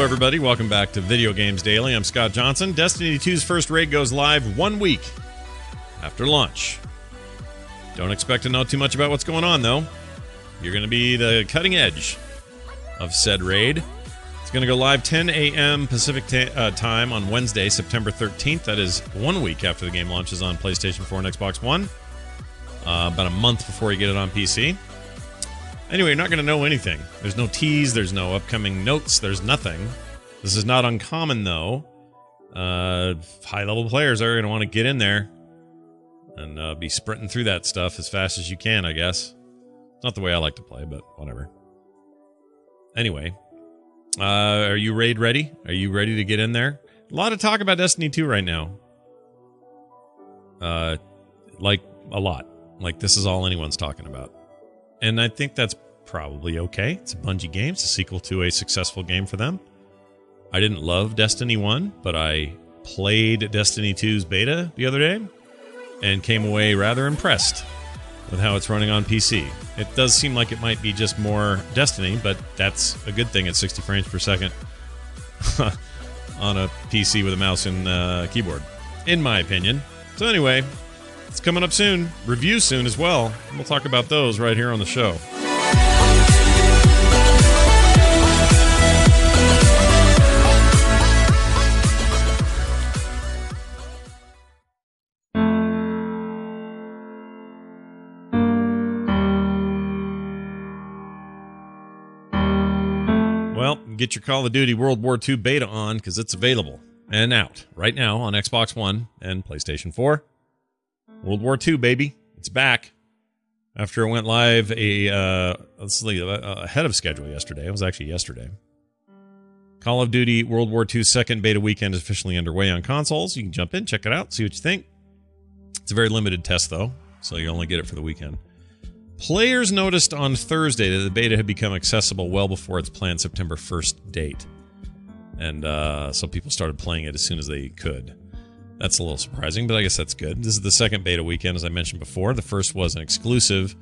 Hello, everybody. Welcome back to Video Games Daily. I'm Scott Johnson. Destiny 2's first raid goes live one week after launch. Don't expect to know too much about what's going on, though. You're going to be the cutting edge of said raid. It's going to go live 10 a.m. Pacific ta- uh, time on Wednesday, September 13th. That is one week after the game launches on PlayStation 4 and Xbox One. Uh, about a month before you get it on PC. Anyway, you're not going to know anything. There's no tease, there's no upcoming notes, there's nothing. This is not uncommon, though. Uh, high level players are going to want to get in there and uh, be sprinting through that stuff as fast as you can, I guess. It's not the way I like to play, but whatever. Anyway, uh, are you raid ready? Are you ready to get in there? A lot of talk about Destiny 2 right now. Uh, like a lot. Like this is all anyone's talking about. And I think that's probably okay. It's a Bungie game, it's a sequel to a successful game for them. I didn't love Destiny 1, but I played Destiny 2's beta the other day and came away rather impressed with how it's running on PC. It does seem like it might be just more Destiny, but that's a good thing at 60 frames per second on a PC with a mouse and uh, keyboard, in my opinion. So, anyway, it's coming up soon. Review soon as well. We'll talk about those right here on the show. Well, get your Call of Duty World War II beta on because it's available and out right now on Xbox One and PlayStation 4. World War II, baby. It's back. After it went live a uh, let's see, uh, ahead of schedule yesterday. It was actually yesterday. Call of Duty World War II second beta weekend is officially underway on consoles. You can jump in, check it out, see what you think. It's a very limited test though, so you only get it for the weekend. Players noticed on Thursday that the beta had become accessible well before its planned September 1st date. And uh, so people started playing it as soon as they could. That's a little surprising, but I guess that's good. This is the second beta weekend, as I mentioned before. The first was an exclusive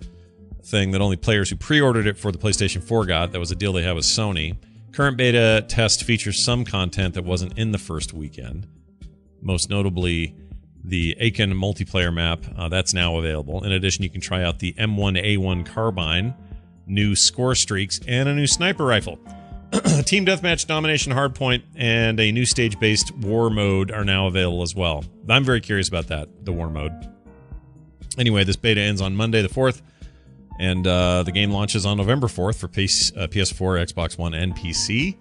thing that only players who pre ordered it for the PlayStation 4 got. That was a deal they had with Sony. Current beta test features some content that wasn't in the first weekend, most notably the Aachen multiplayer map. Uh, that's now available. In addition, you can try out the M1A1 carbine, new score streaks, and a new sniper rifle. Team Deathmatch Domination Hardpoint and a new stage based war mode are now available as well. I'm very curious about that, the war mode. Anyway, this beta ends on Monday the 4th, and uh, the game launches on November 4th for PS, uh, PS4, Xbox One, and PC.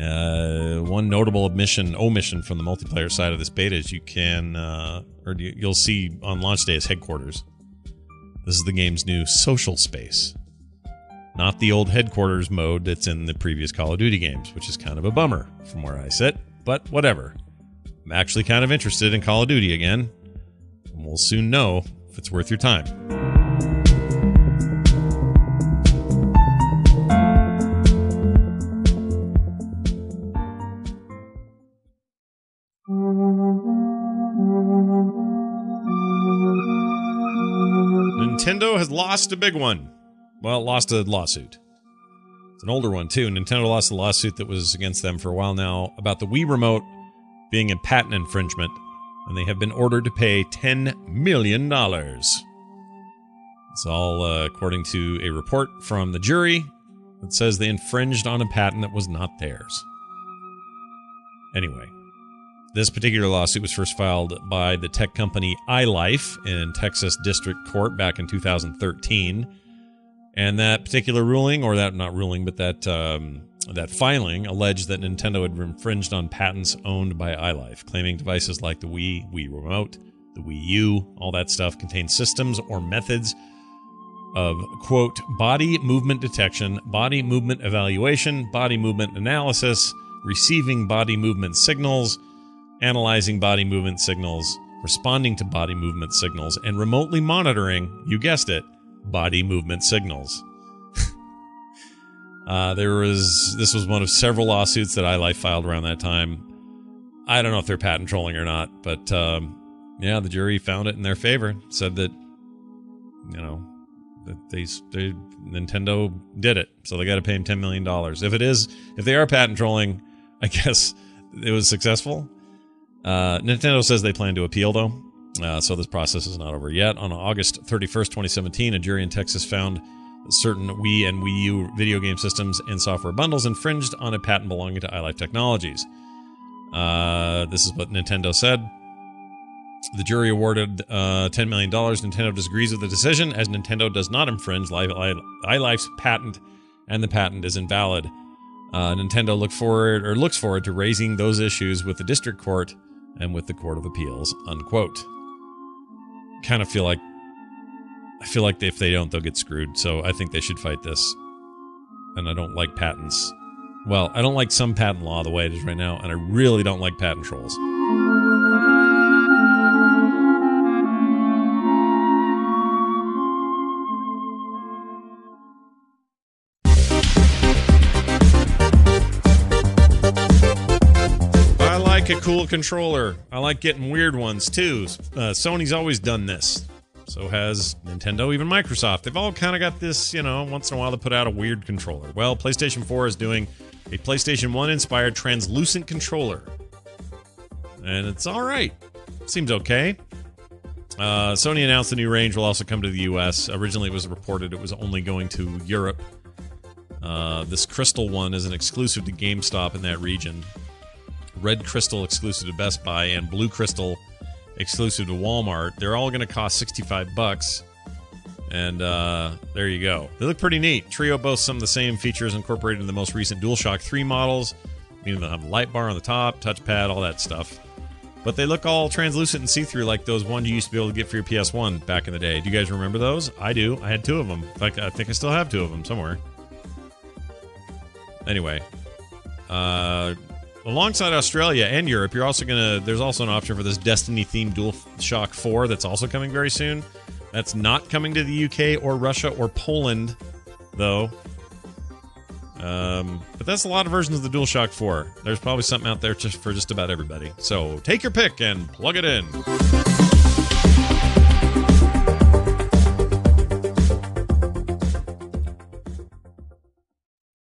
Uh, one notable omission, omission from the multiplayer side of this beta is you can, uh, or you'll see on launch day as headquarters. This is the game's new social space not the old headquarters mode that's in the previous Call of Duty games, which is kind of a bummer from where I sit, but whatever. I'm actually kind of interested in Call of Duty again, and we'll soon know if it's worth your time. Nintendo has lost a big one. Well, lost a lawsuit. It's an older one, too. Nintendo lost a lawsuit that was against them for a while now about the Wii Remote being a patent infringement, and they have been ordered to pay $10 million. It's all uh, according to a report from the jury that says they infringed on a patent that was not theirs. Anyway, this particular lawsuit was first filed by the tech company iLife in Texas District Court back in 2013. And that particular ruling, or that not ruling, but that um, that filing, alleged that Nintendo had infringed on patents owned by iLife, claiming devices like the Wii, Wii Remote, the Wii U, all that stuff contain systems or methods of quote body movement detection, body movement evaluation, body movement analysis, receiving body movement signals, analyzing body movement signals, responding to body movement signals, and remotely monitoring, you guessed it, body movement signals. uh, there was this was one of several lawsuits that iLife filed around that time. I don't know if they're patent trolling or not, but um, yeah, the jury found it in their favor. Said that you know that they, they Nintendo did it, so they got to pay him ten million dollars. If it is, if they are patent trolling, I guess it was successful. Uh, Nintendo says they plan to appeal though, uh, so this process is not over yet. On August 31st, 2017, a jury in Texas found certain Wii and Wii U video game systems and software bundles infringed on a patent belonging to iLife Technologies. Uh, this is what Nintendo said. The jury awarded uh, $10 million. Nintendo disagrees with the decision as Nintendo does not infringe iLife's patent and the patent is invalid. Uh, Nintendo look forward or looks forward to raising those issues with the district court and with the court of appeals. Unquote. Kind of feel like I feel like if they don't, they'll get screwed. So I think they should fight this. And I don't like patents. Well, I don't like some patent law the way it is right now, and I really don't like patent trolls. Like a cool controller. I like getting weird ones too. Uh, Sony's always done this. So has Nintendo, even Microsoft. They've all kind of got this, you know, once in a while to put out a weird controller. Well, PlayStation 4 is doing a PlayStation 1 inspired translucent controller. And it's all right. Seems okay. Uh, Sony announced the new range will also come to the US. Originally, it was reported it was only going to Europe. Uh, this crystal one is an exclusive to GameStop in that region. Red crystal exclusive to Best Buy, and blue crystal exclusive to Walmart. They're all going to cost 65 bucks. And uh, there you go. They look pretty neat. Trio boasts some of the same features incorporated in the most recent DualShock 3 models, meaning they'll have a light bar on the top, touchpad, all that stuff. But they look all translucent and see-through like those ones you used to be able to get for your PS1 back in the day. Do you guys remember those? I do. I had two of them. In fact, I think I still have two of them somewhere. Anyway, uh, alongside Australia and Europe, you're also gonna. There's also an option for this Destiny-themed DualShock 4 that's also coming very soon. That's not coming to the UK or Russia or Poland, though. Um, but that's a lot of versions of the DualShock 4. There's probably something out there just for just about everybody. So take your pick and plug it in.